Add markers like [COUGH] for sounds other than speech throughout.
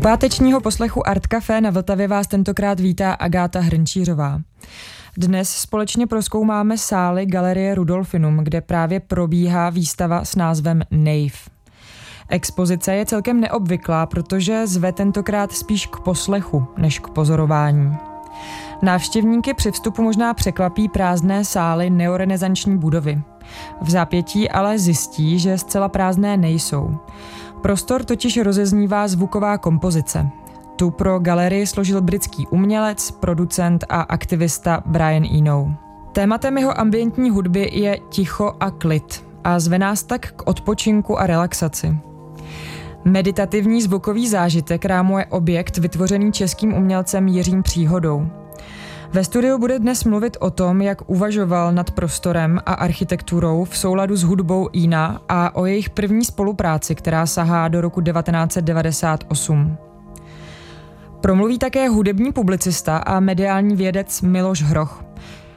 U pátečního poslechu Art Café na Vltavě vás tentokrát vítá Agáta Hrnčířová. Dnes společně proskoumáme sály Galerie Rudolfinum, kde právě probíhá výstava s názvem Nave. Expozice je celkem neobvyklá, protože zve tentokrát spíš k poslechu než k pozorování. Návštěvníky při vstupu možná překvapí prázdné sály neorenesanční budovy. V zápětí ale zjistí, že zcela prázdné nejsou. Prostor totiž rozeznívá zvuková kompozice. Tu pro galerii složil britský umělec, producent a aktivista Brian Eno. Tématem jeho ambientní hudby je ticho a klid a zve nás tak k odpočinku a relaxaci. Meditativní zvukový zážitek rámuje objekt vytvořený českým umělcem Jiřím Příhodou. Ve studiu bude dnes mluvit o tom, jak uvažoval nad prostorem a architekturou v souladu s hudbou Ina a o jejich první spolupráci, která sahá do roku 1998. Promluví také hudební publicista a mediální vědec Miloš Hroch.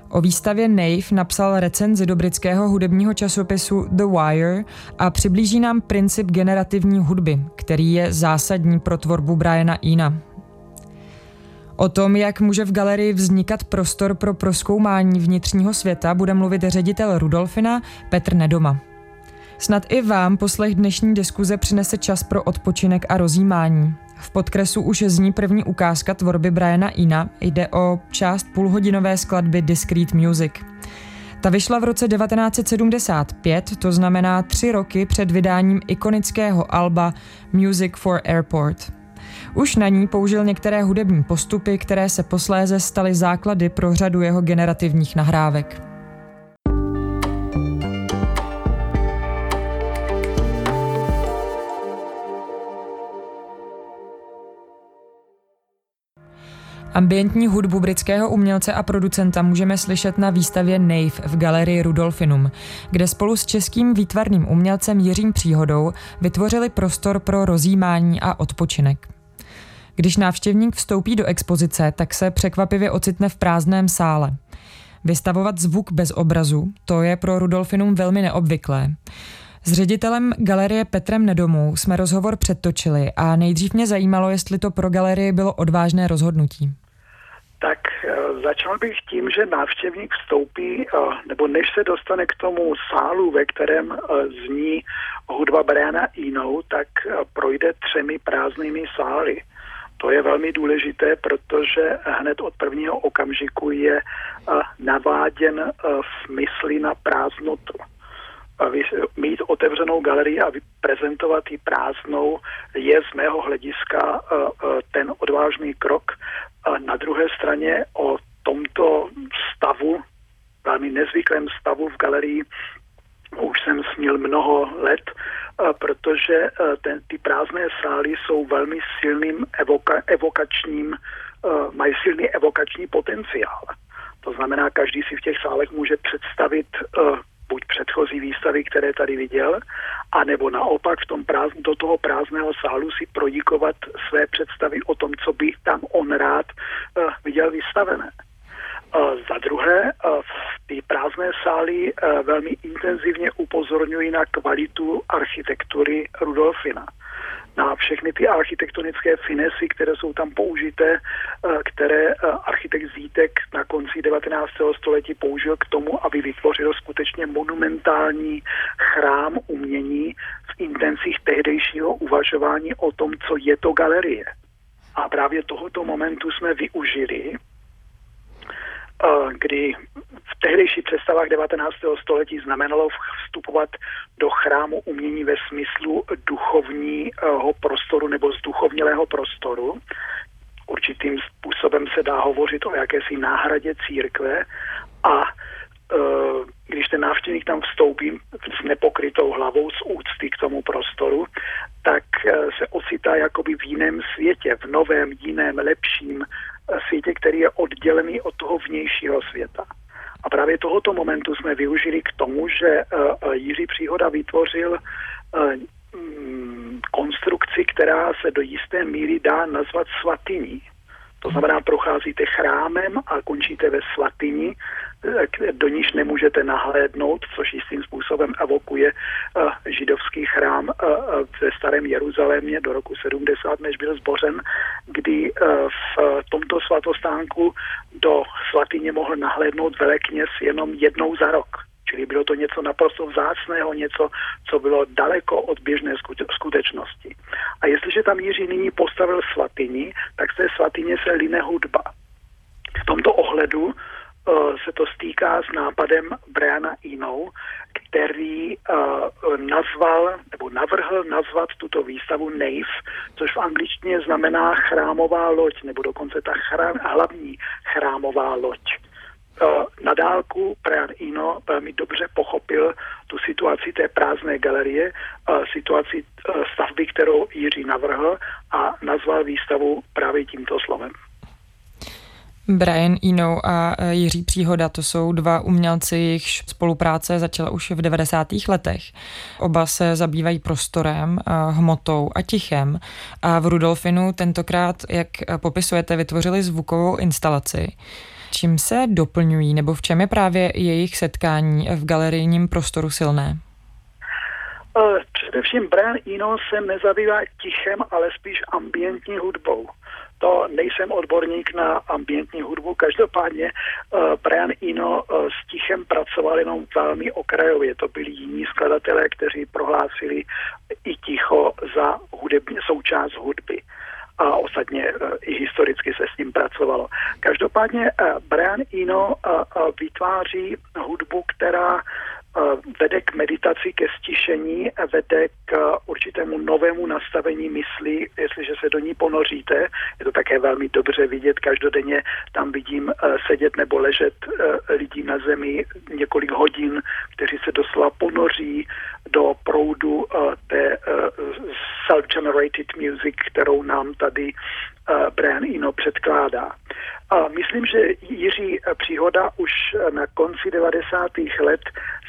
O výstavě Nave napsal recenzi do britského hudebního časopisu The Wire a přiblíží nám princip generativní hudby, který je zásadní pro tvorbu Briana Ina. O tom, jak může v galerii vznikat prostor pro proskoumání vnitřního světa, bude mluvit ředitel Rudolfina Petr Nedoma. Snad i vám poslech dnešní diskuze přinese čas pro odpočinek a rozjímání. V podkresu už zní první ukázka tvorby Briana Ina. Jde o část půlhodinové skladby Discreet Music. Ta vyšla v roce 1975, to znamená tři roky před vydáním ikonického alba Music for Airport. Už na ní použil některé hudební postupy, které se posléze staly základy pro řadu jeho generativních nahrávek. Ambientní hudbu britského umělce a producenta můžeme slyšet na výstavě Nave v galerii Rudolfinum, kde spolu s českým výtvarným umělcem Jiřím Příhodou vytvořili prostor pro rozjímání a odpočinek. Když návštěvník vstoupí do expozice, tak se překvapivě ocitne v prázdném sále. Vystavovat zvuk bez obrazu, to je pro Rudolfinum velmi neobvyklé. S ředitelem galerie Petrem Nedomou jsme rozhovor předtočili a nejdřív mě zajímalo, jestli to pro galerii bylo odvážné rozhodnutí. Tak eh, začal bych tím, že návštěvník vstoupí, eh, nebo než se dostane k tomu sálu, ve kterém eh, zní hudba Briana Eno, tak projde třemi prázdnými sály. To je velmi důležité, protože hned od prvního okamžiku je eh, naváděn eh, v mysli na prázdnotu. Mít otevřenou galerii a prezentovat ji prázdnou je z mého hlediska eh, ten odvážný krok. Na druhé straně o tomto stavu, velmi nezvyklém stavu v galerii, už jsem snil mnoho let, protože e, ten, ty prázdné sály jsou velmi silným evoka, evokačním, e, mají silný evokační potenciál. To znamená, každý si v těch sálech může představit buď předchozí výstavy, které tady viděl, anebo naopak v tom prázdn, do toho prázdného sálu si prodikovat své představy o tom, co by tam on rád viděl vystavené. Za druhé, ty prázdné sály velmi intenzivně upozorňují na kvalitu architektury Rudolfina na všechny ty architektonické finesy, které jsou tam použité, které architekt Zítek na konci 19. století použil k tomu, aby vytvořil skutečně monumentální chrám umění v intencích tehdejšího uvažování o tom, co je to galerie. A právě tohoto momentu jsme využili kdy v tehdejší představách 19. století znamenalo vstupovat do chrámu umění ve smyslu duchovního prostoru nebo zduchovnělého prostoru. Určitým způsobem se dá hovořit o jakési náhradě církve a e, když ten návštěvník tam vstoupí s nepokrytou hlavou z úcty k tomu prostoru, tak e, se ocitá jakoby v jiném světě, v novém, jiném, lepším, světě, který je oddělený od toho vnějšího světa. A právě tohoto momentu jsme využili k tomu, že eh, eh, Jiří Příhoda vytvořil eh, mm, konstrukci, která se do jisté míry dá nazvat svatyní. To znamená, procházíte chrámem a končíte ve svatyni, do níž nemůžete nahlédnout, což jistým způsobem evokuje eh, židovský chrám eh, eh, ve starém Jeruzalémě do roku 70, než byl zbořen, kdy v tomto svatostánku do svatyně mohl nahlédnout velekněz jenom jednou za rok. Čili bylo to něco naprosto vzácného, něco, co bylo daleko od běžné skutečnosti. A jestliže tam Jiří nyní postavil svatyni, tak z té svatyně se line hudba. V tomto ohledu Eh, se to stýká s nápadem Briana Inou, který uh, nazval nebo navrhl nazvat tuto výstavu Nave, což v angličtině znamená chrámová loď, nebo dokonce ta chrám, hlavní chrámová loď. Uh, na dálku Brian Ino velmi dobře pochopil tu situaci té prázdné galerie, uh, situaci uh, stavby, kterou Jiří navrhl a nazval výstavu právě tímto slovem. Brian Eno a e, Jiří Příhoda, to jsou dva umělci, jejichž spolupráce začala už v 90. letech. Oba se zabývají prostorem, hmotou a tichem a v Rudolfinu tentokrát, jak popisujete, vytvořili zvukovou instalaci. Čím se doplňují nebo v čem je právě jejich setkání v galerijním prostoru silné? E, především Brian Eno se nezabývá tichem, ale spíš ambientní hudbou to nejsem odborník na ambientní hudbu, každopádně uh, Brian Eno uh, s Tichem pracoval jenom velmi okrajově. To byli jiní skladatelé, kteří prohlásili i Ticho za hudební součást hudby a ostatně uh, i historicky se s ním pracovalo. Každopádně uh, Brian Eno uh, vytváří hudbu, která vede k meditaci, ke stišení, vede k určitému novému nastavení mysli, jestliže se do ní ponoříte. Je to také velmi dobře vidět, každodenně tam vidím eh, sedět nebo ležet eh, lidí na zemi několik hodin, kteří se doslova ponoří do proudu eh, té self-generated music, kterou nám tady Brian Eno předkládá. A myslím, že Jiří Příhoda už na konci 90. let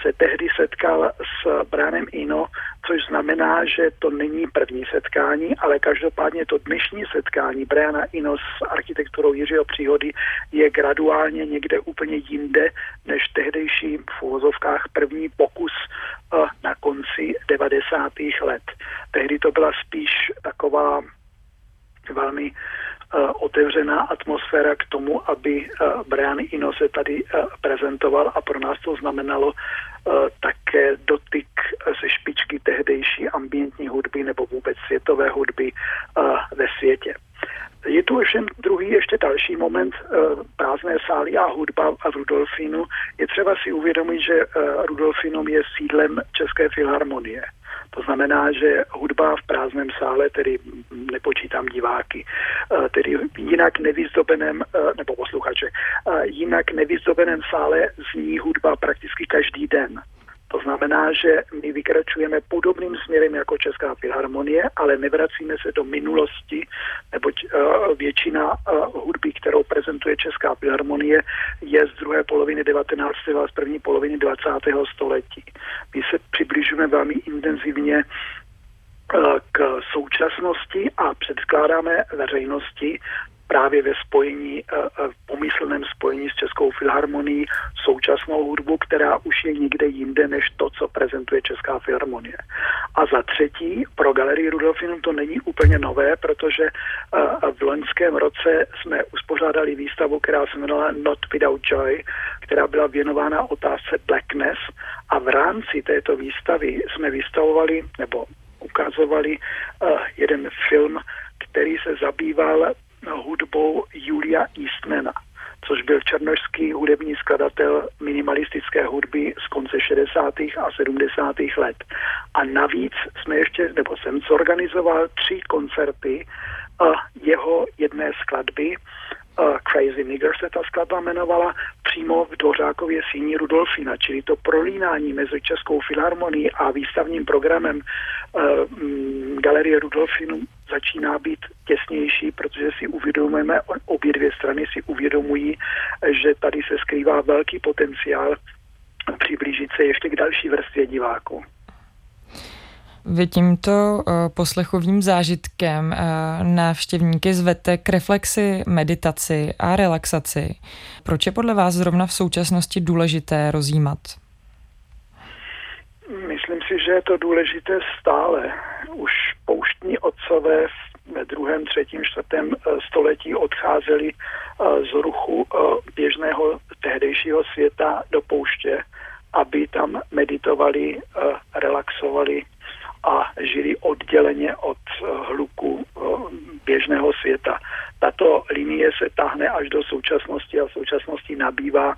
se tehdy setkal s Branem Ino, což znamená, že to není první setkání, ale každopádně to dnešní setkání Briana Ino s architekturou Jiřího Příhody je graduálně někde úplně jinde než tehdejší v uvozovkách první pokus uh, na konci 90. let. Tehdy to byla spíš taková velmi uh, otevřená atmosféra k tomu, aby uh, Brian Ino se tady uh, prezentoval a pro nás to znamenalo také dotyk ze špičky tehdejší ambientní hudby nebo vůbec světové hudby ve světě. Je tu ovšem druhý ještě další moment prázdné sály a hudba v Rudolfínu. Je třeba si uvědomit, že Rudolfinum je sídlem České filharmonie. To znamená, že hudba v prázdném sále, tedy nepočítám diváky, eh, tedy jinak nevyzdobeném, eh, nebo posluchače, eh, jinak nevyzdobeném sále zní hudba prakticky každý den. To znamená, že my vykračujeme podobným směrem jako Česká filharmonie, ale nevracíme se do minulosti, neboť uh, většina uh, hudby, kterou prezentuje Česká filharmonie, je z druhé poloviny 19. a z první poloviny 20. století. My se přibližujeme velmi intenzivně uh, k současnosti a předkládáme veřejnosti právě ve spojení, eh, eh, v pomyslném spojení s Českou filharmonií současnou hudbu, která už je nikde jinde než to, co prezentuje Česká filharmonie. A za třetí, pro galerii Rudolfinum to není úplně nové, protože eh, v loňském roce jsme uspořádali výstavu, která se jmenovala Not Without Joy, která byla věnována otázce Blackness a v rámci této výstavy jsme vystavovali nebo ukazovali jeden film, který se zabýval hudbou Julia Eastmana, což byl černožský hudební skladatel minimalistické hudby z konce 60. a 70. let. A navíc jsme ještě, nebo jsem zorganizoval tři koncerty jeho jedné skladby, Crazy Nigger se ta skladba jmenovala, přímo v Dvořákově síni Rudolfina, čili to prolínání mezi Českou filharmonií a výstavním programem uh, Galerie Rudolfinu začíná být těsnější, protože si uvědomujeme, obě dvě strany si uvědomují, že tady se skrývá velký potenciál přiblížit se ještě k další vrstvě diváků. Vy tímto poslechovým zážitkem návštěvníky zvete k reflexi, meditaci a relaxaci. Proč je podle vás zrovna v současnosti důležité rozjímat? Myslím si, že je to důležité stále. Už pouštní otcové ve druhém, třetím, čtvrtém eh, století odcházeli eh, z ruchu eh, běžného tehdejšího světa do pouště, aby tam meditovali, relaxovali a žili odděleně od hluku běžného světa. Tato linie se tahne až do současnosti a v současnosti nabývá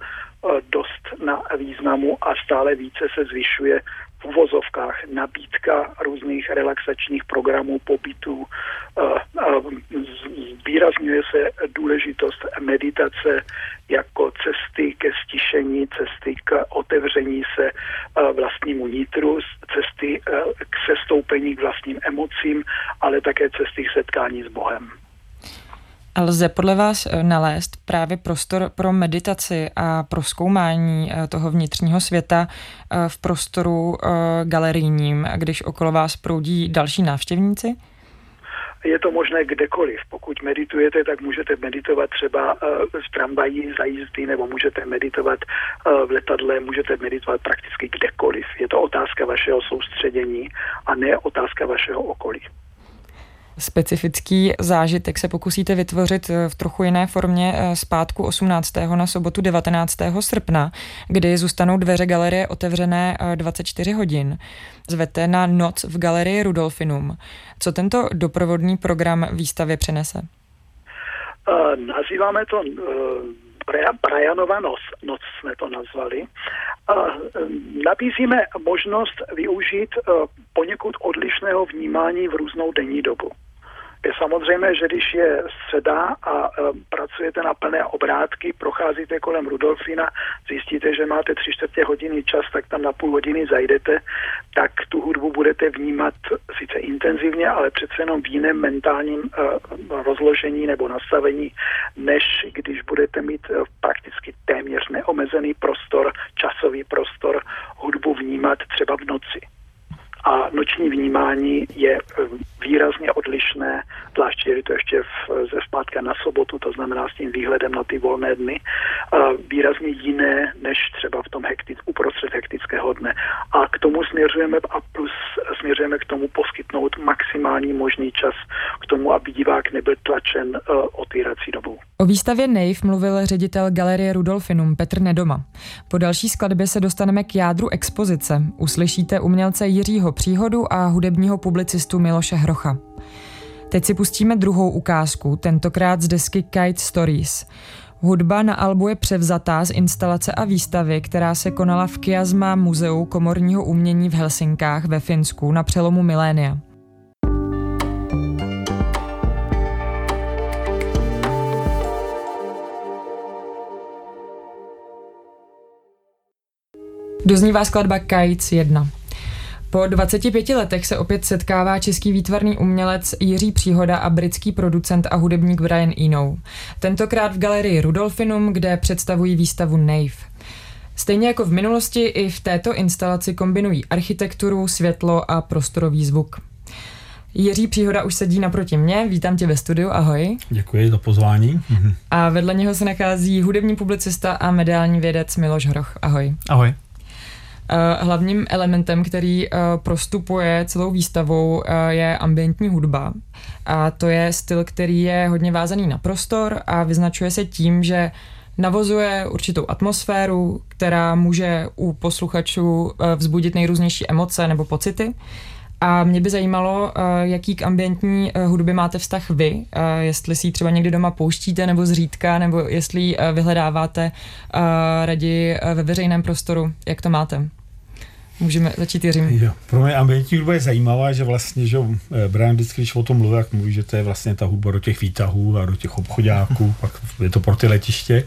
dost na významu a stále více se zvyšuje v uvozovkách nabídka různých relaxačních programů, pobytů. Výrazňuje se důležitost meditace jako cesty ke stišení, cesty k otevření se vlastnímu nitru, cesty k sestoupení k vlastním emocím, ale také cesty k setkání s Bohem. Lze podle vás eh, nalézt právě prostor pro meditaci a pro zkoumání eh, toho vnitřního světa eh, v prostoru galerijním, když okolo vás proudí další návštěvníci? Je to možné kdekoliv. Pokud meditujete, tak můžete meditovat třeba v tramvají za jízdy, nebo můžete meditovat v letadle, můžete meditovat prakticky kdekoliv. Je to otázka vašeho soustředění a ne otázka vašeho okolí specifický zážitek se pokusíte vytvořit v trochu jiné formě zpátku eh, 18. na sobotu 19. srpna, kdy zůstanou dveře galerie otevřené 24 eh, hodin. Zvete na noc v galerii Rudolfinum. Co tento doprovodný program výstavě přinese? Nazýváme to. Brianova noc, noc jsme to nazvali. A nabízíme možnost využít poněkud odlišného vnímání v různou denní dobu. Je samozřejmé, že když je středa a e, pracujete na plné obrátky, procházíte kolem Rudolfina, zjistíte, že máte tři čtvrtě hodiny čas, tak tam na půl hodiny zajdete, tak tu hudbu budete vnímat sice intenzivně, ale přece jenom v jiném mentálním e, rozložení nebo nastavení, než když budete mít e, prakticky téměř neomezený prostor, časový prostor hudbu vnímat třeba v noci. A noční vnímání je eh, výrazně odlišné, je to ještě v, ze zpátka na sobotu, to znamená s tím výhledem na ty volné dny, a výrazně jiné než třeba v tom hektic, uprostřed hektického dne. A k tomu směřujeme a plus směřujeme k tomu poskytnout maximální možný čas k tomu, aby divák nebyl tlačen uh, otvírací dobou. O výstavě Nejv mluvil ředitel galerie Rudolfinum Petr Nedoma. Po další skladbě se dostaneme k jádru expozice. Uslyšíte umělce Jiřího Příhodu a hudebního publicistu Miloše Hrocha. Teď si pustíme druhou ukázku, tentokrát z desky Kite Stories. Hudba na albu je převzatá z instalace a výstavy, která se konala v Kiasma muzeu komorního umění v Helsinkách ve Finsku na přelomu milénia. Doznívá skladba Kites 1. Po 25 letech se opět setkává český výtvarný umělec Jiří Příhoda a britský producent a hudebník Brian Eno. Tentokrát v galerii Rudolfinum, kde představují výstavu Nave. Stejně jako v minulosti, i v této instalaci kombinují architekturu, světlo a prostorový zvuk. Jiří Příhoda už sedí naproti mě, vítám tě ve studiu, ahoj. Děkuji za pozvání. A vedle něho se nachází hudební publicista a mediální vědec Miloš Hroch, ahoj. Ahoj. Eh, hlavním elementem, který eh, prostupuje celou výstavou, eh, je ambientní hudba. A to je styl, který je hodně vázaný na prostor a vyznačuje se tím, že navozuje určitou atmosféru, která může u posluchačů vzbudit nejrůznější emoce nebo pocity. A mě by zajímalo, jaký k ambientní hudbě máte vztah vy, jestli si ji třeba někdy doma pouštíte nebo zřídka, nebo jestli ji vyhledáváte raději ve veřejném prostoru, jak to máte? Můžeme začít Jiřím. Jo. Pro mě ambientní hudba je zajímavá, že vlastně, že eh, Brian vždycky, když o tom mluví, jak mluví, že to je vlastně ta hudba do těch výtahů a do těch obchodáků, [LAUGHS] pak je to pro ty letiště.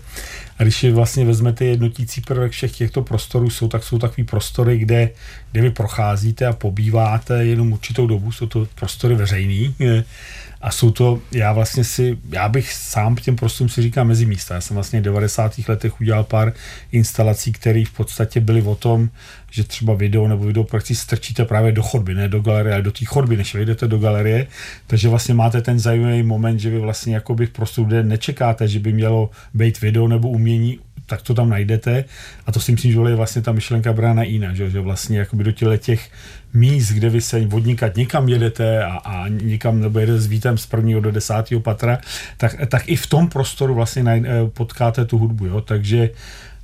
A když je vlastně vezmete jednotící prvek všech těchto prostorů, jsou, tak jsou takový prostory, kde, kde vy procházíte a pobýváte jenom určitou dobu, jsou to prostory veřejný. A jsou to, já vlastně si, já bych sám těm prostorům si říkám mezi místa. Já jsem vlastně v 90. letech udělal pár instalací, které v podstatě byly o tom, že třeba video nebo video projekci strčíte právě do chodby, ne do galerie, ale do té chodby, než vyjdete do galerie. Takže vlastně máte ten zajímavý moment, že vy vlastně jakoby v prostoru, kde nečekáte, že by mělo být video nebo umění, tak to tam najdete. A to si myslím, že je vlastně ta myšlenka brána jiná, že, že vlastně jakoby do těle těch míst, kde vy se vodníkat někam jedete a, a někam nebo jedete s vítem z prvního do desátého patra, tak, tak i v tom prostoru vlastně naj, eh, potkáte tu hudbu. Jo? Takže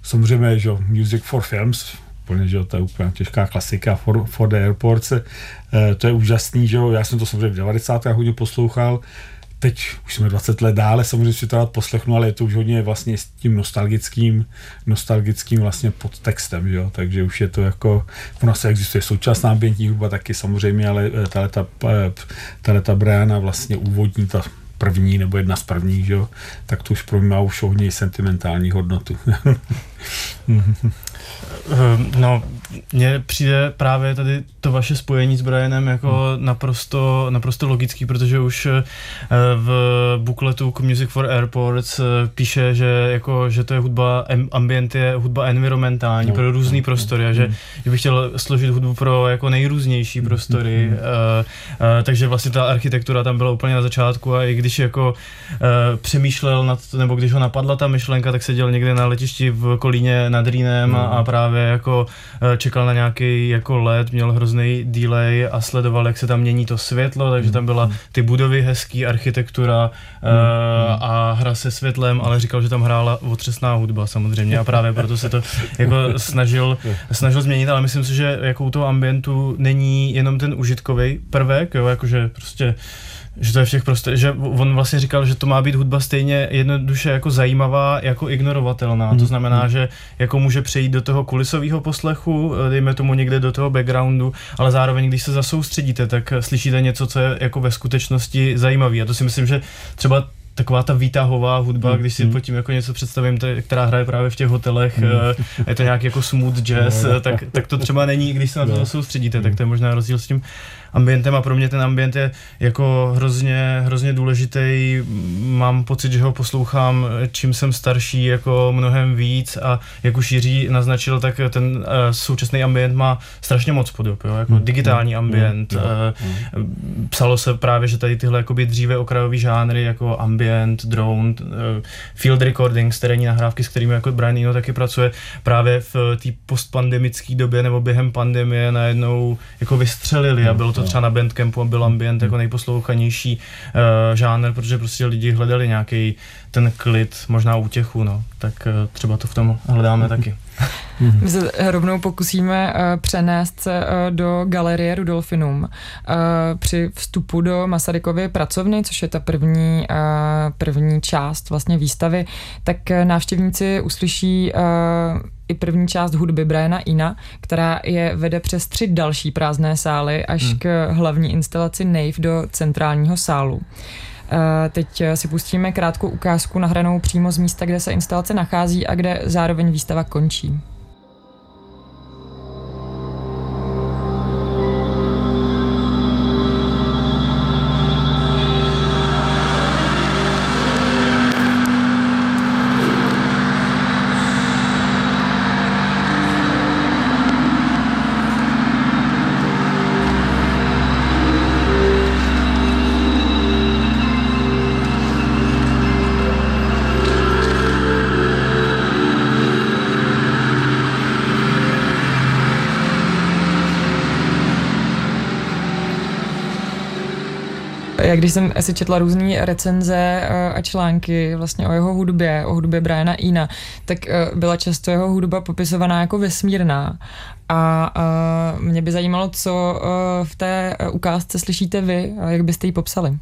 samozřejmě, že Music for Films, úplně, že to je úplně těžká klasika for, for the Airports, eh, to je úžasný, že jo, já jsem to samozřejmě v 90. hodně poslouchal, teď už jsme 20 let dále, samozřejmě si to rád poslechnu, ale je to už hodně vlastně s tím nostalgickým, nostalgickým vlastně podtextem, jo? takže už je to jako, u nás existuje současná ambientní hudba taky samozřejmě, ale eh, ta, eh, tahle ta vlastně úvodní, ta první nebo jedna z prvních, jo? tak to už pro mě má už hodně sentimentální hodnotu. Ehm, [LAUGHS] no, mně přijde právě tady to vaše spojení s Brianem jako hmm. naprosto, naprosto logický, protože už eh, v bukletu k Music for Airports eh, píše, že, jako, že to je hudba, ambient je hudba environmentální no. pro různé no. prostory a že, hmm. že bych chtěl složit hudbu pro jako nejrůznější hmm. prostory, hmm. Uh, uh, takže vlastně ta architektura tam byla úplně na začátku a i když jako uh, přemýšlel nad, nebo když ho napadla ta myšlenka, tak seděl někde na letišti v Kolíně nad Rýnem hmm. a, a právě jako čekal na nějaký jako let, měl hrozný delay a sledoval, jak se tam mění to světlo, takže tam byla ty budovy hezký, architektura mm. uh, a hra se světlem, ale říkal, že tam hrála otřesná hudba samozřejmě a právě proto se to jako snažil, snažil změnit, ale myslím si, že jako u toho ambientu není jenom ten užitkový prvek, jo, jakože prostě že to je všech prostě, že on vlastně říkal, že to má být hudba stejně jednoduše jako zajímavá, jako ignorovatelná. Mm. To znamená, hmm. že jako může přejít do toho kulisového poslechu, dejme tomu někde do toho backgroundu, ale zároveň, když se zasoustředíte, tak slyšíte něco, co je jako ve skutečnosti zajímavé. A to si myslím, že třeba taková ta výtahová hudba, mm, když si mm. pod tím jako něco představím, to, která hraje právě v těch hotelech, mm. je to nějak jako smooth jazz, no. tak, tak to třeba není, když se na to soustředíte, tak to je možná rozdíl s tím ambientem a pro mě ten ambient je jako hrozně, hrozně důležitý. Mám pocit, že ho poslouchám čím jsem starší jako mnohem víc a jak už Jiří naznačil, tak ten uh, současný ambient má strašně moc podob, jo? jako mm. digitální mm. ambient. Mm. Uh, psalo se právě, že tady tyhle jakoby dříve okrajový žánry jako ambient, drone, uh, field recording, terénní nahrávky, s kterými jako Brian Eno taky pracuje, právě v té postpandemické době nebo během pandemie najednou jako vystřelili a bylo to třeba na Bandcampu byl ambient jako nejposlouchanější uh, žánr, protože prostě lidi hledali nějaký ten klid, možná útěchu, no. Tak uh, třeba to v tom hledáme taky. My se rovnou pokusíme uh, přenést se uh, do galerie Rudolfinum. Uh, při vstupu do Masarykovy pracovny, což je ta první, uh, první část vlastně výstavy, tak návštěvníci uslyší uh, i první část hudby Briana Ina, která je vede přes tři další prázdné sály až hmm. k hlavní instalaci Nave do centrálního sálu. Teď si pustíme krátkou ukázku nahranou přímo z místa, kde se instalace nachází a kde zároveň výstava končí. Když jsem si četla různé recenze eh, a články vlastně o jeho hudbě, o hudbě Briana Ina, tak eh, byla často jeho hudba popisovaná jako vesmírná. A uh, mě by zajímalo, co v té ukázce slyšíte vy jak byste ji popsali.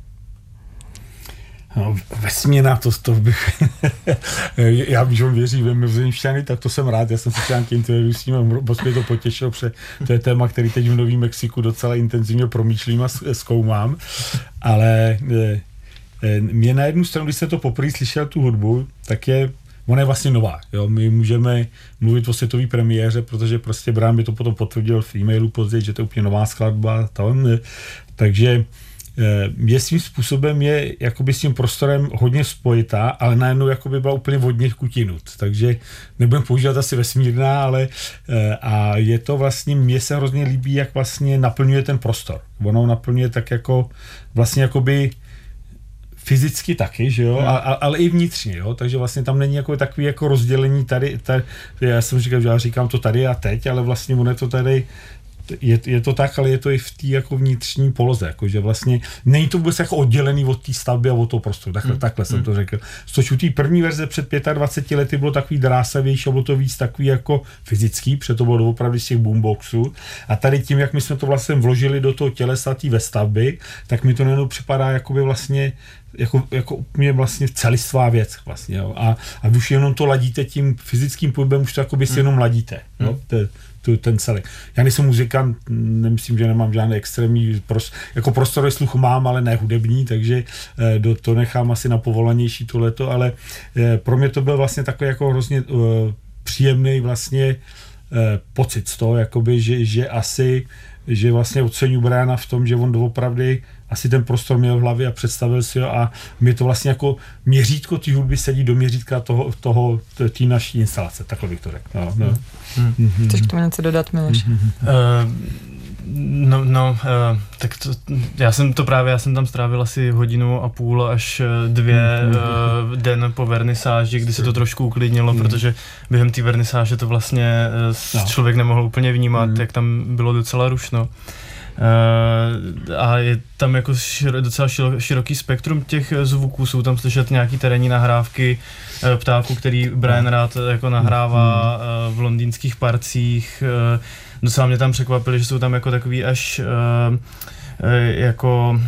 No, vesmírná, to, to bych, [LAUGHS] já když on věří ve mimozemšťany, tak to jsem rád, já jsem se třeba interview s ním, moc mě to potěšilo, protože to je téma, který teď v Novém Mexiku docela intenzivně promýšlím a zkoumám, ale e, e, mě na jednu stranu, když se to poprvé slyšel tu hudbu, tak je ona je vlastně nová. Jo? My můžeme mluvit o světové premiéře, protože prostě Brian by to potom potvrdil v e-mailu později, že to je úplně nová skladba. Tam, takže Eh, je svým způsobem je jakoby s tím prostorem hodně spojitá, ale najednou jakoby byla úplně vodně kutinut. Takže nebudem používat asi vesmírná, ale eh, a je to vlastně, mně se hrozně líbí, jak vlastně naplňuje ten prostor. Ono naplňuje tak jako vlastně jakoby fyzicky taky, že jo, hmm. a, a, ale i vnitřně, jo, takže vlastně tam není jako takový jako rozdělení tady, tady já jsem říkal, že já říkám to tady a teď, ale vlastně ono je to tady je, je to tak, ale je to i v té jako vnitřní poloze, jako že vlastně není to vůbec jako oddělený od té stavby a od toho prostoru. Takhle, mm. takhle jsem mm. to řekl. Což u té první verze před 25 lety bylo takový drásavější a bylo to víc takový jako fyzický, protože to bylo opravdu z těch boomboxů. A tady tím, jak my jsme to vlastně vložili do toho tělesa té ve stavby, tak mi to nejenom připadá jako by vlastně jako, jako úplně vlastně celistvá věc vlastně, jo. A, a už jenom to ladíte tím fyzickým pohybem, už to jako by si mm. jenom ladíte, mm. jo. To, tu, ten celý. Já nejsem muzikant, nemyslím, že nemám žádný extrémní, pros, jako prostorový sluch mám, ale ne hudební, takže eh, do, to nechám asi na povolanější tohleto, ale eh, pro mě to byl vlastně takový jako hrozně uh, příjemný vlastně pocit z toho, jakoby, že, že asi že vlastně oceňuji Briana v tom, že on doopravdy asi ten prostor měl v hlavě a představil si ho a mě to vlastně jako měřítko té hudby sedí do měřítka toho, toho té naší instalace, takhle bych to řekl. No, no. Hmm. Mm-hmm. Chceš k tomu něco dodat, Miloš? Mm-hmm. Uh, No, no uh, tak to, já jsem to právě, já jsem tam strávil asi hodinu a půl až dvě uh, den po vernisáži, kdy se to trošku uklidnilo, mm. protože během té vernisáže to vlastně uh, no. člověk nemohl úplně vnímat, mm. jak tam bylo docela rušno. Uh, a je tam jako šir, docela široký spektrum těch zvuků, jsou tam slyšet nějaký terénní nahrávky uh, ptáků, který Brian rád jako nahrává uh, v londýnských parcích. Docela mě tam překvapili, že jsou tam jako takový až jako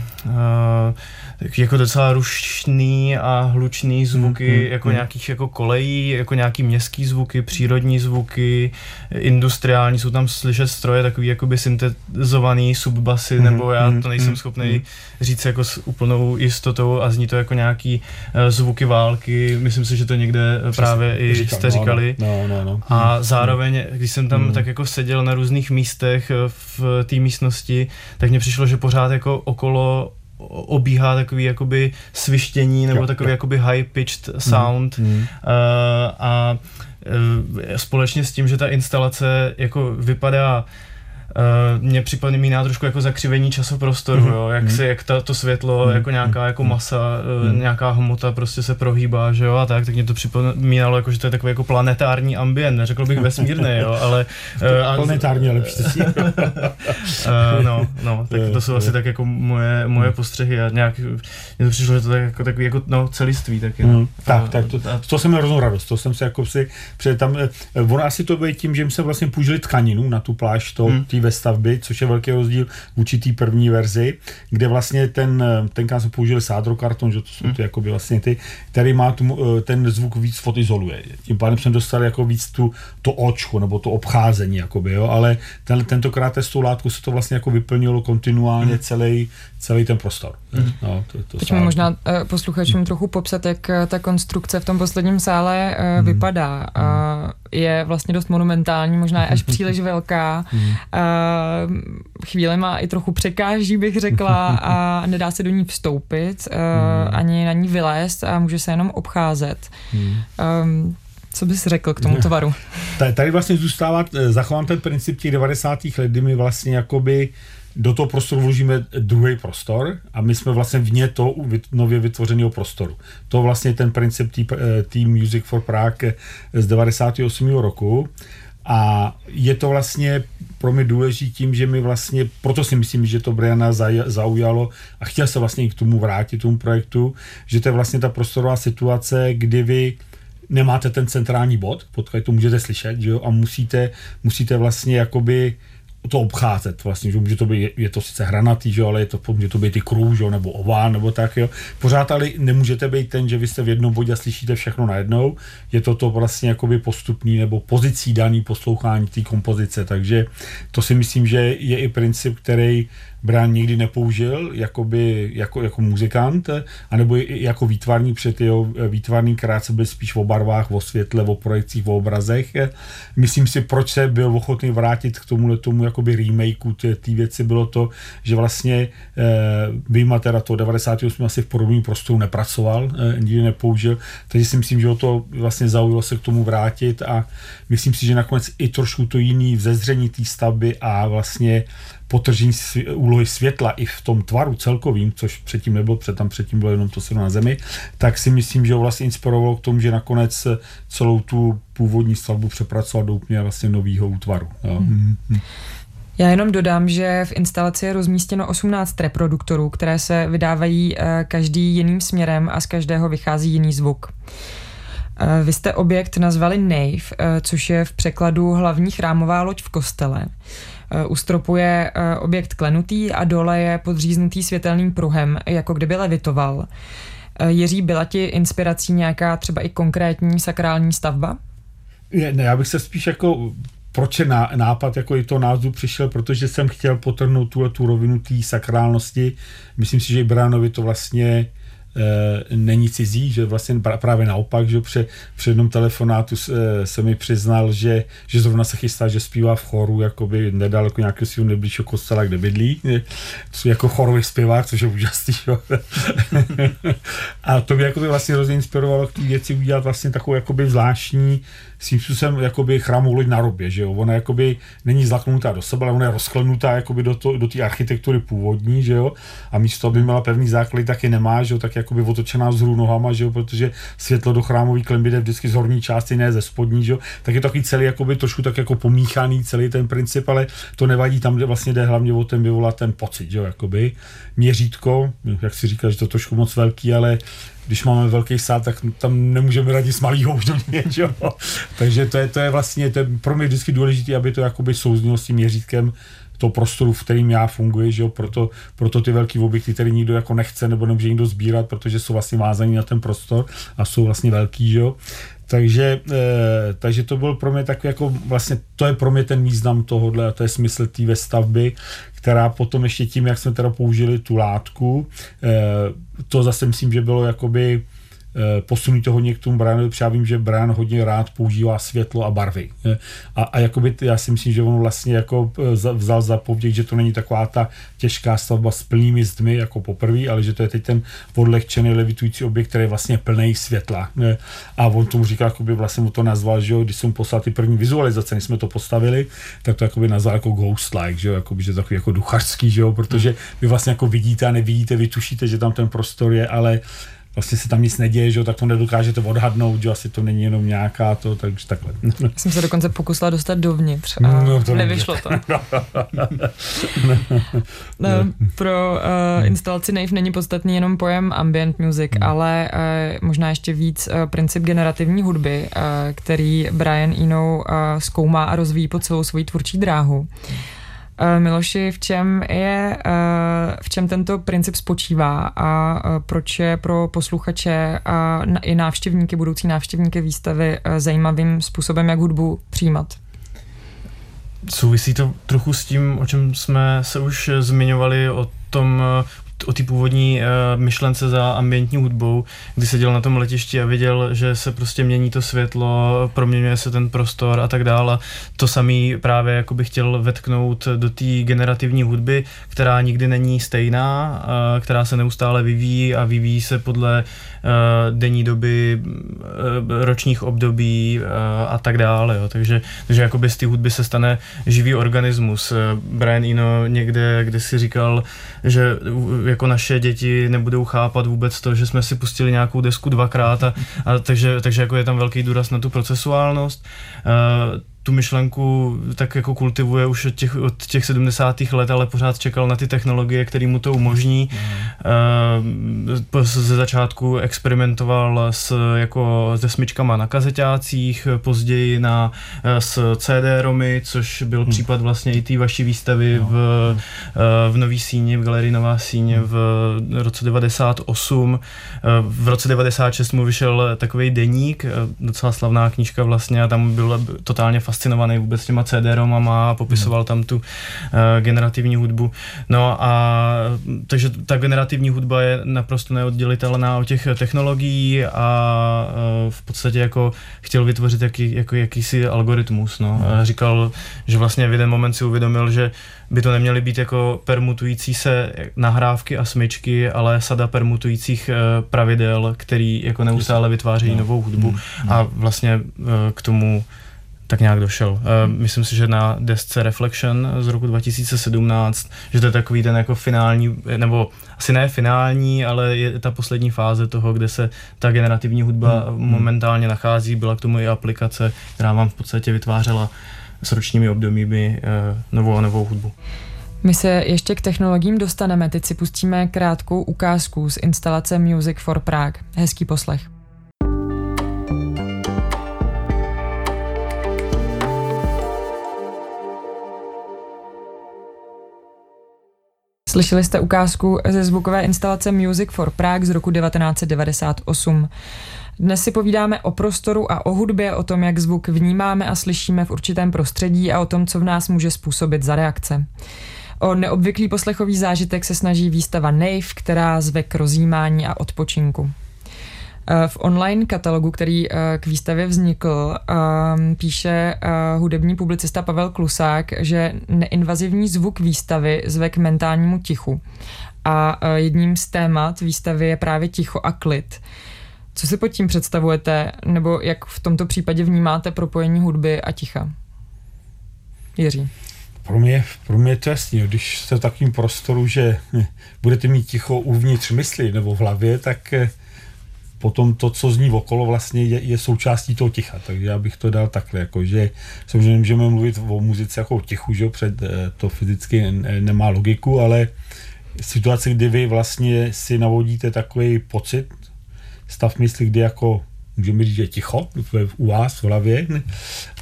jako docela rušný a hlučný zvuky, mm, jako mm. nějakých jako kolejí, jako nějaký městský zvuky, přírodní zvuky, industriální, jsou tam slyšet stroje, takový jakoby syntetizovaný subbasy, mm, nebo já to nejsem mm, schopný mm. říct jako s úplnou jistotou a zní to jako nějaký uh, zvuky války, myslím si, že to někde Přesně, právě i říkám, jste no, říkali. No, no, no. A zároveň, když jsem tam mm. tak jako seděl na různých místech eh, v té místnosti, tak mně přišlo, že pořád jako okolo obíhá takový jakoby svištění nebo jo, takový jo. jakoby high-pitched sound mm, mm. Uh, a uh, společně s tím, že ta instalace jako vypadá Uh, mně připomíná trošku jako zakřivení časoprostoru, mm-hmm. jo, jak mm-hmm. se, jak ta, to světlo, mm-hmm. jako nějaká jako masa, mm-hmm. nějaká hmota prostě se prohýbá, že jo, a tak, tak mě to připomínalo, jako, že to je takový jako planetární ambient, neřekl bych vesmírný, jo, ale... Uh, planetární, ale [LAUGHS] uh, no, no, tak to jsou asi tak jako moje, moje postřehy a nějak, mě to přišlo, že to tak jako takový jako, no, celiství taky, no. Mm, tak, tak, to, to jsem měl hroznou radost, to jsem se jako si, protože tam, ono asi to bylo tím, že jsme vlastně použili tkaninu na tu pláž, to, mm ve stavby, což je velký rozdíl v určitý první verzi, kde vlastně ten, tenkrát jsme použili sádrokarton, že to jsou ty, hmm. by vlastně ty, který má tu, eh, ten zvuk víc fotizoluje. Tím pádem jsme dostali jako víc tu, to očko, nebo to obcházení, jakoby, jo, ale ten, tentokrát s tou látkou se to vlastně jako vyplnilo kontinuálně hmm. celý, celý ten prostor. Hmm. No, to, to Pojďme možná uh, posluchačům hmm. trochu popsat, jak uh, ta konstrukce v tom posledním sále uh, hmm. vypadá. Uh, je vlastně dost monumentální, možná je až příliš velká. Hmm. Uh, chvíli má i trochu překáží, bych řekla, [LAUGHS] a nedá se do ní vstoupit, uh, hmm. ani na ní vylézt a může se jenom obcházet. Hmm. Um, co bys řekl k tomu tvaru? [LAUGHS] Tady vlastně zůstává zachován ten princip těch 90. let, kdy my vlastně jakoby do toho prostoru vložíme druhý prostor a my jsme vlastně vně toho nově vytvořeného prostoru. To vlastně ten princip Team Music for Prague z 98. roku a je to vlastně pro mě důležitý tím, že mi vlastně, proto si myslím, že to Briana zaujalo a chtěl se vlastně k tomu vrátit, tomu projektu, že to je vlastně ta prostorová situace, kdy vy nemáte ten centrální bod, pod to můžete slyšet, že jo, a musíte, musíte vlastně jakoby to obcházet vlastně, že může to být, je to sice hranatý, že, ale je to, může to být i kruh, že, nebo ován, nebo tak, jo. Pořád ale nemůžete být ten, že vy jste v jednom bodě a slyšíte všechno najednou, je to to vlastně jakoby postupný nebo pozicí daný poslouchání té kompozice, takže to si myslím, že je i princip, který Brian nikdy nepoužil jakoby, jako, jako muzikant, anebo jako výtvarní před jeho výtvarný krátce byl spíš o barvách, o světle, o projekcích, o obrazech. Myslím si, proč se byl ochotný vrátit k tomu tomu jakoby remakeu té věci, bylo to, že vlastně eh, vyjma teda to 98 asi v podobném prostoru nepracoval, eh, nikdy nepoužil, takže si myslím, že o to vlastně zaujalo se k tomu vrátit a myslím si, že nakonec i trošku to jiný vzezření té stavby a vlastně potržení úlohy světla i v tom tvaru celkovým, což předtím nebylo, před tam předtím bylo jenom to se na zemi, tak si myslím, že ho vlastně inspirovalo k tomu, že nakonec celou tu původní stavbu přepracoval do úplně vlastně nového útvaru. Jo. Hmm. Já jenom dodám, že v instalaci je rozmístěno 18 reproduktorů, které se vydávají eh, každý jiným směrem a z každého vychází jiný zvuk. Eh, vy jste objekt nazvali Nave, eh, což je v překladu hlavní chrámová loď v kostele. U stropu je objekt klenutý a dole je podříznutý světelným pruhem, jako kdyby levitoval. Jiří, byla ti inspirací nějaká třeba i konkrétní sakrální stavba? Ne, já bych se spíš jako proč je nápad jako i to názvu přišel, protože jsem chtěl potrhnout tuhle tu rovinu té sakrálnosti. Myslím si, že i Bránovi to vlastně e, není cizí, že vlastně právě naopak, že při, při jednom telefonátu se, se mi přiznal, že, že zrovna se chystá, že zpívá v choru jakoby nedaleko nějakého svého nejbližšího kostela, kde bydlí, je, jako chorový zpěvák, což je úžasný. [LAUGHS] a to by jako to vlastně hrozně inspirovalo k té věci udělat vlastně takovou jakoby zvláštní svým způsobem jakoby chrámovou loď na robě, že jo? Ona jakoby není zlaknutá do sebe, ale ona je rozklenutá jakoby do, to, do té architektury původní, že jo? A místo, aby měla pevný základ, tak je nemá, že jo? Tak jakoby otočená vzhůru nohama, že jo? Protože světlo do chrámový klemby jde vždycky z horní části, ne ze spodní, že jo? Tak je takový celý jakoby trošku tak jako pomíchaný celý ten princip, ale to nevadí tam, kde vlastně jde hlavně o ten vyvolat ten pocit, že jo? Jakoby měřítko, jak si říká, že to trošku moc velký, ale když máme velký sád, tak tam nemůžeme radit s malýho už jo. [LAUGHS] Takže to je, to je vlastně, to je pro mě vždycky důležité, aby to jakoby souznělo s tím měřítkem toho prostoru, v kterým já funguji, že jo, proto, proto ty velký objekty, které nikdo jako nechce nebo nemůže nikdo sbírat, protože jsou vlastně vázaní na ten prostor a jsou vlastně velký, že jo. Takže, e, takže to byl pro mě takový jako vlastně, to je pro mě ten význam tohohle a to je smysl té stavby, která potom ještě tím, jak jsme teda použili tu látku, e, to zase myslím, že bylo jakoby posunují to hodně k tomu Brianovi, protože já vím, že Brian hodně rád používá světlo a barvy. Eh, a, a jakoby, já si myslím, že on vlastně jako eh, vzal za povděk, že to není taková ta těžká stavba s plnými zdmi jako poprvé, ale že to je teď ten podlehčený levitující objekt, který je vlastně plný světla. A on tomu říká, jakoby vlastně mu to nazval, že jo, když jsem poslal ty první vizualizace, než jsme to postavili, tak to jakoby nazval jako ghost-like, že jo, jakoby, že takový jako duchařský, že jo, protože vy vlastně jako vidíte a nevidíte, vy tušíte, že tam ten prostor je, ale vlastně se tam nic neděje, že tak to nedokážete odhadnout, že asi to není jenom nějaká to, takže takhle. Já jsem se dokonce pokusila dostat dovnitř a no, to nevyšlo to. [LAUGHS] no, pro uh, instalaci Nave není podstatný jenom pojem ambient music, hmm. ale uh, možná ještě víc uh, princip generativní hudby, uh, který Brian Eno uh, zkoumá a rozvíjí po celou svoji tvůrčí dráhu. Hmm. Eh, Miloši, v čem je, eh, v čem tento princip spočívá a eh, proč je pro posluchače a i návštěvníky, budoucí návštěvníky výstavy zajímavým způsobem, jak hudbu přijímat? Souvisí to trochu s tím, o čem jsme se už zmiňovali, o tom o té původní uh, myšlence za ambientní hudbou, kdy seděl na tom letišti a viděl, že se prostě mění to světlo, proměňuje se ten prostor a tak dále. To samý právě jako bych chtěl vetknout do té generativní hudby, která nikdy není stejná, uh, která se neustále vyvíjí a vyvíjí se podle uh, denní doby, uh, ročních období uh, a tak dále. Jo. Takže, takže jakoby z té hudby se stane živý organismus. Brian Eno někde, kde si říkal, že jako naše děti nebudou chápat vůbec to, že jsme si pustili nějakou desku dvakrát a, a takže, takže jako je tam velký důraz na tu procesuálnost. Uh, tu myšlenku tak jako kultivuje už od těch, od těch 70. let, ale pořád čekal na ty technologie, které mu to umožní. Mm. Ze začátku experimentoval s, jako, se smyčkama na kazetácích, později na, eh, s CD-romy, což byl mm. případ vlastně i té vaší výstavy no. v, eh, v Nový síni, v Galerii Nová síně v roce 98. V roce 96 mu vyšel takový deník, docela slavná knížka vlastně a tam byl totálně fascinující fascinovaný vůbec těma CD-romama a popisoval tam tu uh, generativní hudbu. No a takže ta generativní hudba je naprosto neoddělitelná od těch technologií a uh, v podstatě jako chtěl vytvořit jaký, jako jakýsi algoritmus. No. Hmm. Říkal, že vlastně v jeden moment si uvědomil, že by to neměly být jako permutující se nahrávky a smyčky, ale sada permutujících pravidel, který jako neustále vytváří no. novou hudbu hmm. a vlastně k tomu tak nějak došel. Uh, myslím si, že na desce Reflection z roku 2017, že to je takový ten jako finální, nebo asi ne finální, ale je ta poslední fáze toho, kde se ta generativní hudba hmm. momentálně nachází. Byla k tomu i aplikace, která vám v podstatě vytvářela s ročními obdobími uh, novou a novou hudbu. My se ještě k technologiím dostaneme, teď si pustíme krátkou ukázku z instalace Music for Prague. Hezký poslech. Slyšeli jste ukázku ze zvukové instalace Music for Prague z roku 1998. Dnes si povídáme o prostoru a o hudbě, o tom, jak zvuk vnímáme a slyšíme v určitém prostředí a o tom, co v nás může způsobit za reakce. O neobvyklý poslechový zážitek se snaží výstava Nave, která zve k rozjímání a odpočinku. Eh, v online katalogu, který eh, k výstavě vznikl, ehm, píše eh, hudební publicista Pavel Klusák, že neinvazivní zvuk výstavy zve k mentálnímu tichu. A jedním z témat výstavy je právě ticho a klid. Co si pod tím představujete, nebo jak v tomto případě vnímáte propojení hudby a ticha? Jiří. Pro mě, pro mě je to jasný, když jste v takovém prostoru, že [LAUGHS] budete mít ticho uvnitř mysli nebo v hlavě, tak potom to, co zní okolo, vlastně je, je součástí toho ticha. Takže já bych to dal takhle, jako, že samozřejmě můžeme mluvit o muzice jako o tichu, že před eh, to fyzicky nemá logiku, ale situace, kdy vy vlastně si navodíte takový pocit, stav mysli, kdy jako můžeme říct, že ticho u vás v hlavě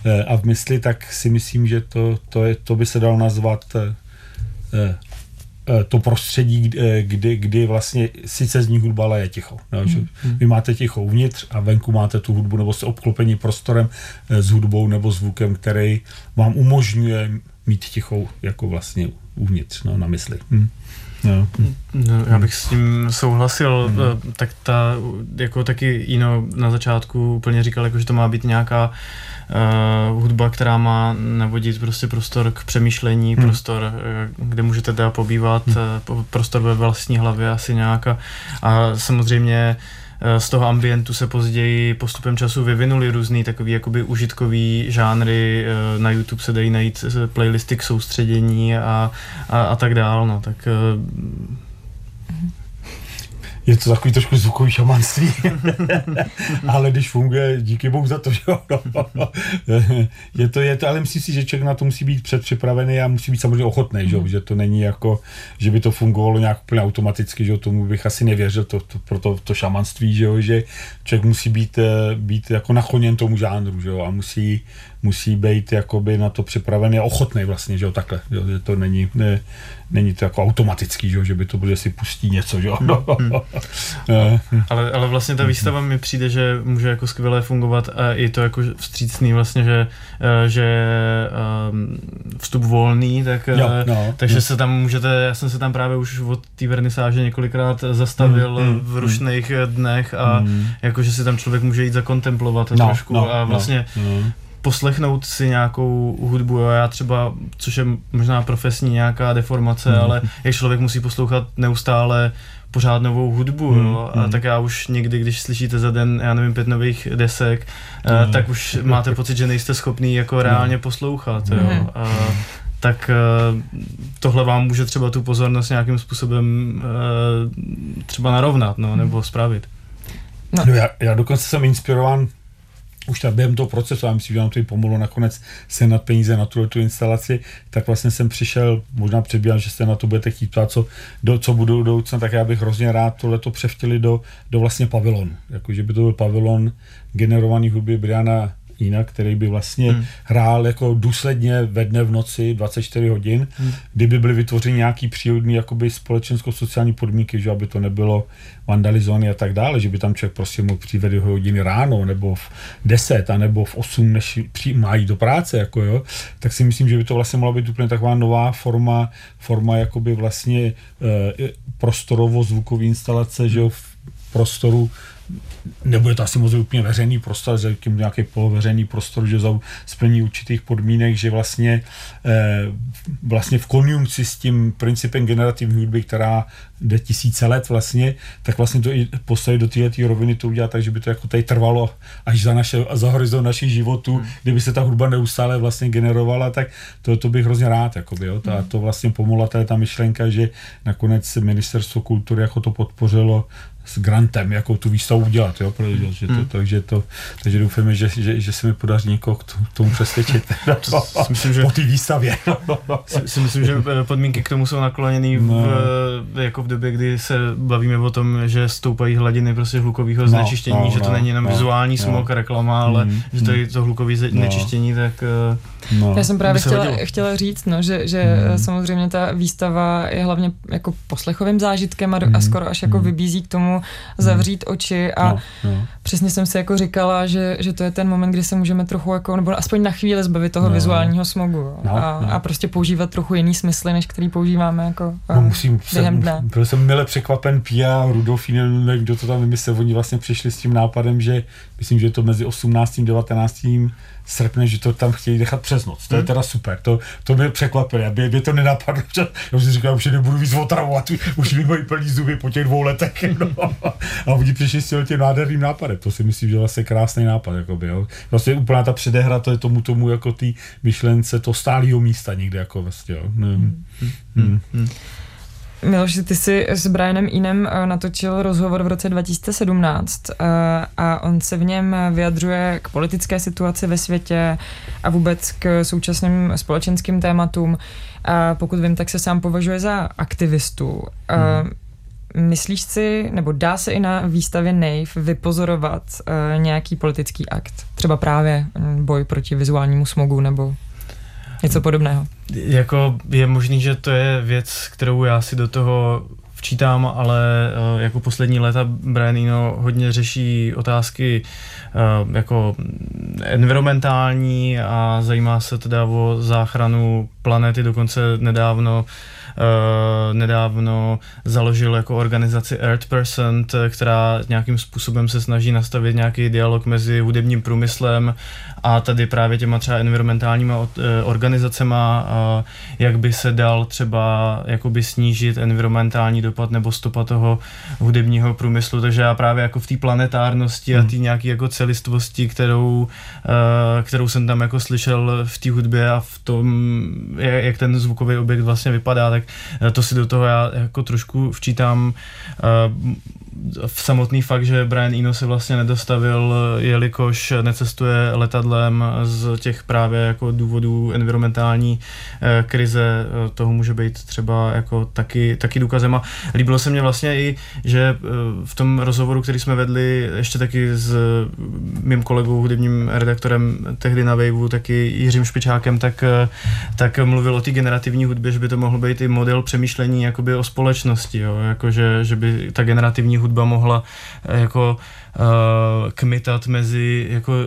eh, a v mysli, tak si myslím, že to, to, je, to by se dalo nazvat eh, Eh, to prostředí, eh, kdy, kdy vlastně sice zní hudba, ale je ticho. No, že hmm. Vy máte ticho uvnitř a venku máte tu hudbu, nebo se obklopení prostorem eh, s hudbou nebo zvukem, který vám umožňuje mít tichou jako vlastně uvnitř, no, na mysli. Hmm. No. No, já bych s tím souhlasil, hmm. tak ta, jako taky Ino na začátku úplně říkal, jako, že to má být nějaká uh, hudba, která má navodit prostě prostor k přemýšlení, hmm. prostor, uh, kde můžete teda pobývat, uh, prostor ve vlastní hlavě asi nějaká a samozřejmě z toho ambientu se později postupem času vyvinuli různý takový jakoby užitkový žánry, na YouTube se dají najít playlisty k soustředění a, a, a tak dál, no, tak je to takový trošku zvukový šamanství, [LAUGHS] ale když funguje, díky bohu za to, že jo. [LAUGHS] je to, je to, ale myslím si, že člověk na to musí být předpřipravený a musí být samozřejmě ochotný, že, mm. že to není jako, že by to fungovalo nějak úplně automaticky, že tomu bych asi nevěřil, to, to, pro to, to šamanství, že, jo, že člověk musí být, eh, být jako nakloněn tomu žánru, že jo, a musí, musí být jakoby na to připravený a ochotný vlastně, že jo, takhle, že to není, ne, není to jako automatický, že, že by to bylo, že si pustí něco, že jo. [LAUGHS] Hmm. ale, ale vlastně ta výstava mi přijde, že může jako skvěle fungovat a je to jako vstřícný vlastně, že, eh, že um, vstup volný, tak, jo, eh, no, takže no. se tam můžete, já jsem se tam právě už od té vernisáže několikrát zastavil mm, mm, v rušných mm. dnech a mm. jakože si tam člověk může jít zakontemplovat no, trošku no, a vlastně no, poslechnout si nějakou hudbu. Jo. Já třeba, což je možná profesní nějaká deformace, mm. ale jak člověk musí poslouchat neustále pořád novou hudbu, mm, jo? A mm. tak já už někdy, když slyšíte za den, já nevím, pět nových desek, mm. tak už máte pocit, že nejste schopný jako hmm. reálně poslouchat, jo? Mm. A, tak uh, tohle vám může třeba tu pozornost nějakým způsobem uh, třeba narovnat, no, nebo spravit. No. no já, já dokonce jsem inspirován už tak během toho procesu, já myslím, že nám to i pomohlo nakonec se na peníze na tuhle tu instalaci, tak vlastně jsem přišel, možná předbíhám, že jste na to budete chtít ptát, co, do, co budou do budoucna, tak já bych hrozně rád tohleto převtěli do, do vlastně pavilonu. Jakože by to byl pavilon generovaný hudby Briana Ina, který by vlastně hmm. hrál jako důsledně ve dne v noci 24 hodin, hmm. kdyby byly vytvořeny nějaký přírodní jakoby společensko-sociální podmínky, že aby to nebylo vandalizované a tak dále, že by tam člověk prostě mohl přijít dvě hodiny ráno, nebo v 10, a nebo v 8, než má jít do práce, jako jo, tak si myslím, že by to vlastně mohla být úplně taková nová forma, forma jakoby vlastně e, prostorovo-zvukové instalace, že jo, v prostoru nebude to asi moc úplně veřejný prostor, řekněme nějaký poloveřejný prostor, že za splní určitých podmínek, že vlastně, eh, vlastně v konjunkci s tím principem generativní hudby, která jde tisíce let vlastně, tak vlastně to i postavit do této roviny to udělat tak, že by to jako tady trvalo až za, naše, za horizont našich životů, hmm. kdyby se ta hudba neustále vlastně generovala, tak to, to bych hrozně rád, jakoby, jo. Ta, hmm. to vlastně pomohla ta myšlenka, že nakonec ministerstvo kultury jako to podpořilo s grantem, jakou tu výstavu udělat, jo, protože, že to, hmm. takže, to, takže doufáme, že, že, že se mi podaří někoho k tomu přesvědčit [LAUGHS] [LAUGHS] myslím, že, po té výstavě. [LAUGHS] si, myslím, že podmínky k tomu jsou nakloněny no. v, jako v době, kdy se bavíme o tom, že stoupají hladiny prostě hlukového no, znečištění, no, no, že to no, není jenom no, vizuální no. smog, reklama, ale mm, že to je to hlukové znečištění, no. tak eh, No, Já jsem právě chtěla, chtěla říct, no, že, že mm. samozřejmě ta výstava je hlavně jako poslechovým zážitkem a, mm. a skoro až jako mm. vybízí k tomu zavřít mm. oči a no, no. přesně jsem si jako říkala, že, že to je ten moment, kdy se můžeme trochu jako, nebo aspoň na chvíli zbavit toho no. vizuálního smogu no, a, no. a prostě používat trochu jiný smysly, než který používáme jako no, musím, během dne. Byl jsem mile překvapen Pia, Rudolfínem, kdo to tam vymyslel, oni vlastně přišli s tím nápadem, že myslím, že je to mezi 18. a 19 srpne, že to tam chtějí nechat přes noc. To je hmm. teda super, to, to mě překvapilo, aby mě to nenapadlo, že já si říkal, že nebudu víc otravovat, [LAUGHS] už mi mají plný zuby po těch dvou letech. [LAUGHS] No. A oni přišli s tím nádherným nápadem, to si myslím, že vlastně krásný nápad, jakoby, jo. Vlastně úplná ta předehra, to je tomu tomu jako ty myšlence, to stálého místa někde, jako vlastně, jo. Hmm. Hmm. Hmm. Hmm. Miloš, ty jsi s Brianem Inem eh, natočil rozhovor v roce 2017 eh, a on se v něm vyjadřuje k politické situaci ve světě a vůbec k současným společenským tématům. A pokud vím, tak se sám považuje za aktivistu. Hmm. Myslíš si, nebo dá se i na výstavě NAVE vypozorovat nějaký politický akt? Třeba právě hm, boj proti vizuálnímu smogu nebo něco podobného? Jako je možný, že to je věc, kterou já si do toho včítám, ale uh, jako poslední léta Brian Eno hodně řeší otázky uh, jako environmentální a zajímá se teda o záchranu planety, dokonce nedávno Uh, nedávno založil jako organizaci Earth Percent, která nějakým způsobem se snaží nastavit nějaký dialog mezi hudebním průmyslem a tady právě těma třeba environmentálníma eh, organizacema, jak by se dal třeba jakoby snížit environmentální dopad nebo stopa toho hudebního průmyslu, takže já právě jako v té planetárnosti hmm. a té nějaké jako celistvosti, kterou, eh, kterou jsem tam jako slyšel v té hudbě a v tom, jak ten zvukový objekt vlastně vypadá, tak eh, to si do toho já jako trošku včítám v samotný fakt, že Brian Eno se vlastně nedostavil, jelikož necestuje letadlem z těch právě jako důvodů environmentální eh, krize, eh, toho může být třeba jako taky, taky důkazem. A líbilo se mně vlastně i, že eh, v tom rozhovoru, který jsme vedli ještě taky s mým kolegou, hudebním redaktorem tehdy na Waveu, taky Jiřím Špičákem, tak, tak mluvil o té generativní hudbě, že by to mohl být i model přemýšlení jakoby o společnosti, jo? Jako, že, že by ta generativní hudba mohla eh, jako uh, kmitat mezi jako uh,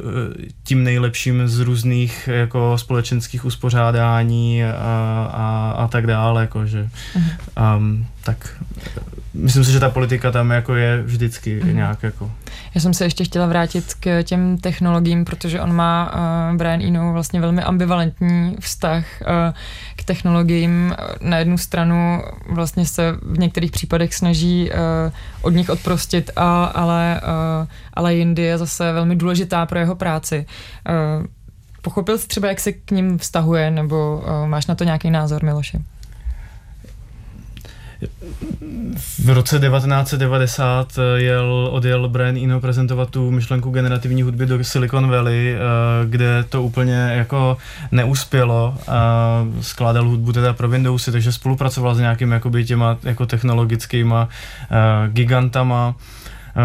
tím nejlepším z různých jako společenských uspořádání a, a, a tak dále, jako, že um, tak myslím si, že ta politika tam jako je vždycky mm. nějak jako. Já jsem se ještě chtěla vrátit k těm technologiím, protože on má, uh, Brian Eno, vlastně velmi ambivalentní vztah uh, k technologiím. Na jednu stranu vlastně se v některých případech snaží uh, od nich odprostit, a, ale, uh, ale jindy je zase velmi důležitá pro jeho práci. Uh, pochopil jsi třeba, jak se k ním vztahuje, nebo uh, máš na to nějaký názor, Miloši? V roce 1990 eh, jel, odjel Brian Eno prezentovat tu myšlenku generativní hudby do Silicon Valley, eh, kde to úplně jako neuspělo. Skládal hudbu teda pro Windowsy, takže spolupracoval s nějakými těma jako technologickýma eh, gigantama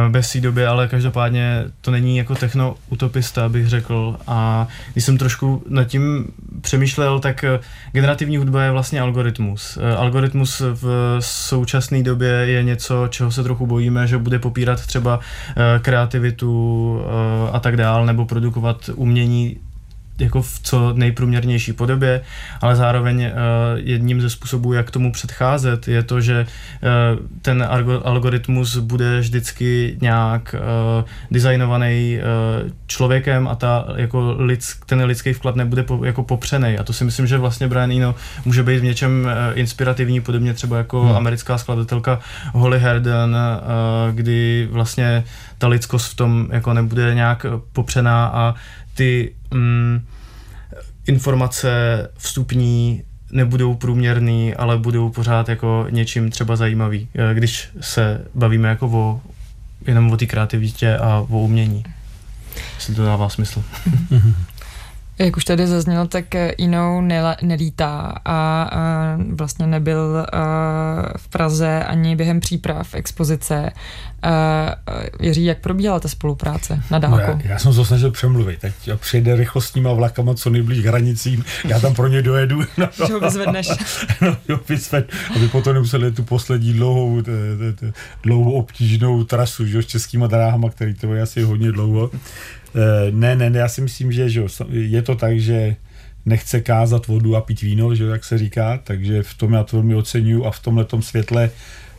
bez té doby, ale každopádně to není jako techno-utopista, bych řekl. A když jsem trošku nad tím přemýšlel, tak generativní hudba je vlastně algoritmus. Algoritmus v současné době je něco, čeho se trochu bojíme, že bude popírat třeba kreativitu a tak dál, nebo produkovat umění jako v co nejprůměrnější podobě, ale zároveň uh, jedním ze způsobů, jak tomu předcházet, je to, že uh, ten algoritmus bude vždycky nějak uh, designovaný uh, člověkem a ta, jako lidsk, ten lidský vklad nebude po, jako popřený. A to si myslím, že vlastně Brian Eno může být v něčem uh, inspirativní, podobně třeba jako hmm. americká skladatelka Holly Herden, uh, kdy vlastně ta lidskost v tom jako nebude nějak popřená a ty mm, informace vstupní nebudou průměrný, ale budou pořád jako něčím třeba zajímavý, eh, když se bavíme jako o, jenom o té kreativitě a o umění. Jestli to dává smysl. [LAUGHS] Jak už tady zaznělo, tak Inou nelítá a, a vlastně nebyl a, v Praze ani během příprav expozice. Jiří, jak probíhala ta spolupráce na dálku? No já, já jsem se snažil přemluvit. Teď přijede rychlostníma vlakama co nejblíž hranicím, já tam pro ně dojedu. No, [LAUGHS] no, že ho vyzvedneš. [LAUGHS] no, jo, vyzved, aby potom nemuseli tu poslední dlouhou, dlouhou obtížnou trasu že, s českýma dráhama, který to je asi hodně dlouho. Eh, ne, ne, ne, já si myslím, že, že je to tak, že nechce kázat vodu a pít víno, že jak se říká, takže v tom já to velmi oceňuju a v tomhle světle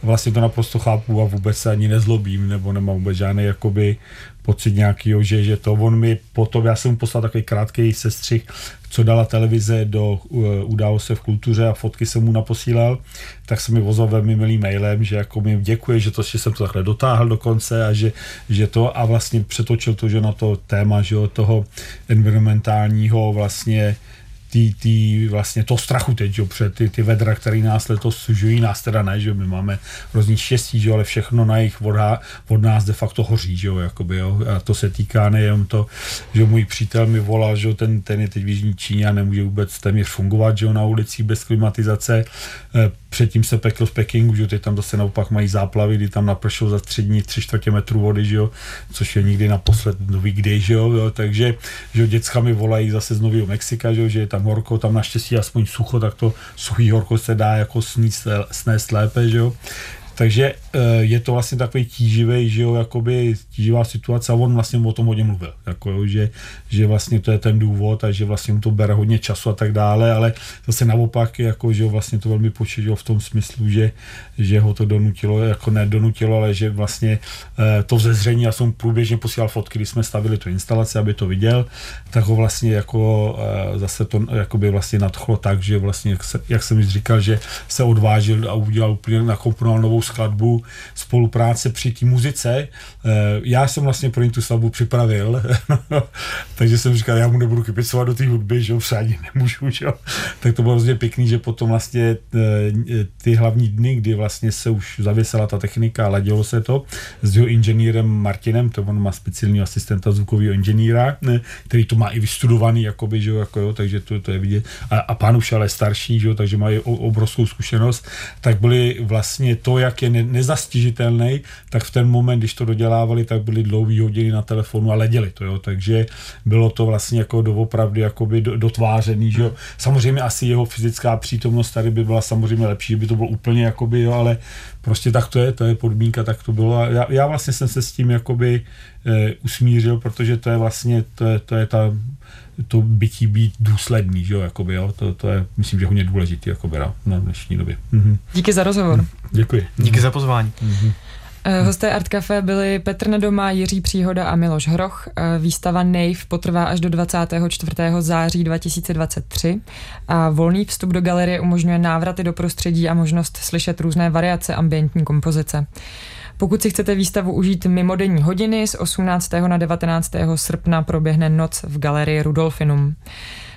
vlastně to naprosto chápu a vůbec se ani nezlobím, nebo nemám vůbec žádný jakoby pocit nějaký, že, že to on mi potom, já jsem mu poslal takový krátký sestřih, co dala televize do uh, události v kultuře a fotky jsem mu naposílal, tak jsem mi vozil velmi milým mailem, že jako mi děkuje, že to, že jsem to takhle dotáhl do konce a že, že to a vlastně přetočil to, že na to téma, že toho environmentálního vlastně tý, tý, vlastně to strachu teď, jo, před ty, ty vedra, které nás letos sužují, nás teda ne, že my máme hrozný štěstí, že ale všechno na jejich voda, od nás de facto hoří, že jo, jakoby, jo, a to se týká nejen to, že můj přítel mi volal, že ten, ten je teď v Jižní Číně a nemůže vůbec téměř fungovat, že jo, na ulicích bez klimatizace, e, předtím se pekl v Pekingu, že teď tam zase naopak mají záplavy, kdy tam napršou za tři dní tři čtvrtě metru vody, že jo, což je nikdy naposled nový kdy, že jo, jo takže, že jo, děcka mi volají zase z Nového Mexika, že jo, že je tam tam horko, tam naštěstí aspoň sucho, tak to suchý horko se dá jako sníst, snést lépe, že jo. Takže eh, je to vlastně takový tíživý, že jo, jakoby tíživá situace a on vlastně o tom hodně mluvil, jako jo, že, že vlastně to je ten důvod a že vlastně mu to bere hodně času a tak dále, ale zase naopak, jako, že vlastně to velmi počítilo v tom smyslu, že, že ho to donutilo, jako ne donutilo, ale že vlastně eh, to vzezření, já jsem průběžně posílal fotky, když jsme stavili tu instalaci, aby to viděl, tak ho vlastně jako eh, zase to jakoby vlastně nadchlo tak, že vlastně, jak, se, jak jsem říkal, že se odvážil a udělal úplně, nakomponoval novou skladbu, spolupráce při té muzice. Eh, já jsem vlastně pro ní tu stavbu připravil, [LAUGHS] takže jsem říkal, já mu nebudu kypicovat do té hudby, že jo, ani nemůžu, že jo. Tak to bylo hrozně pěkný, že potom vlastně eh, ty hlavní dny, kdy vlastně se už zavěsela ta technika ladilo se to s jeho inženýrem Martinem, to on má speciálního asistenta zvukového inženýra, který to má i vystudovaný, jakoby, že jo, jako jo, takže to, to je vidět. A, a pán už ale starší, že jo, takže mají obrovskou zkušenost, tak byly vlastně to, jak jak je ne, nezastižitelný, tak v ten moment, když to dodělávali, tak byly dlouhé hodiny na telefonu a leděli to, jo. Takže bylo to vlastně jako doopravdy jakoby dotvářený, že jo. Samozřejmě asi jeho fyzická přítomnost tady by byla samozřejmě lepší, by to bylo úplně jakoby, jo, ale prostě tak to je, to je podmínka, tak to bylo. A já, já vlastně jsem se s tím jakoby e, usmířil, protože to je vlastně, to je, to je ta to bytí být důsledný, že jo, jakoby, jo, to, to je, myslím, že hodně důležitý, jakoby, no, na dnešní době. Mhm. Díky za rozhovor. Mhm. Děkuji. Díky za pozvání. Mhm. Eh, hosté Art Café byli Petr Nedoma, Jiří Příhoda a Miloš Hroch. Eh, výstava NAVE potrvá až do 24. září 2023 a volný vstup do galerie umožňuje návraty do prostředí a možnost slyšet různé variace ambientní kompozice. Pokud si chcete výstavu užít mimo denní hodiny, z 18. na 19. srpna proběhne noc v galerii Rudolfinum.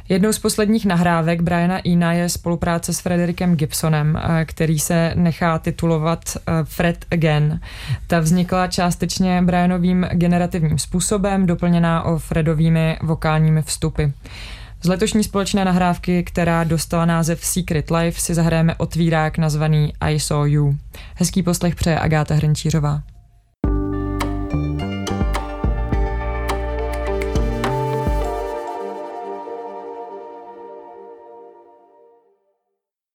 Jednou z posledních nahrávek Briana Ina je spolupráce s Frederikem Gibsonem, eh, který se nechá titulovat eh, Fred Again. Ta vznikla částečně Brianovým generativním způsobem, doplněná o Fredovými vokálními vstupy. Z letošní společné nahrávky, která dostala název Secret Life, si zahrajeme otvírák nazvaný I Saw You. Hezký poslech přeje Agáta Hrnčířová.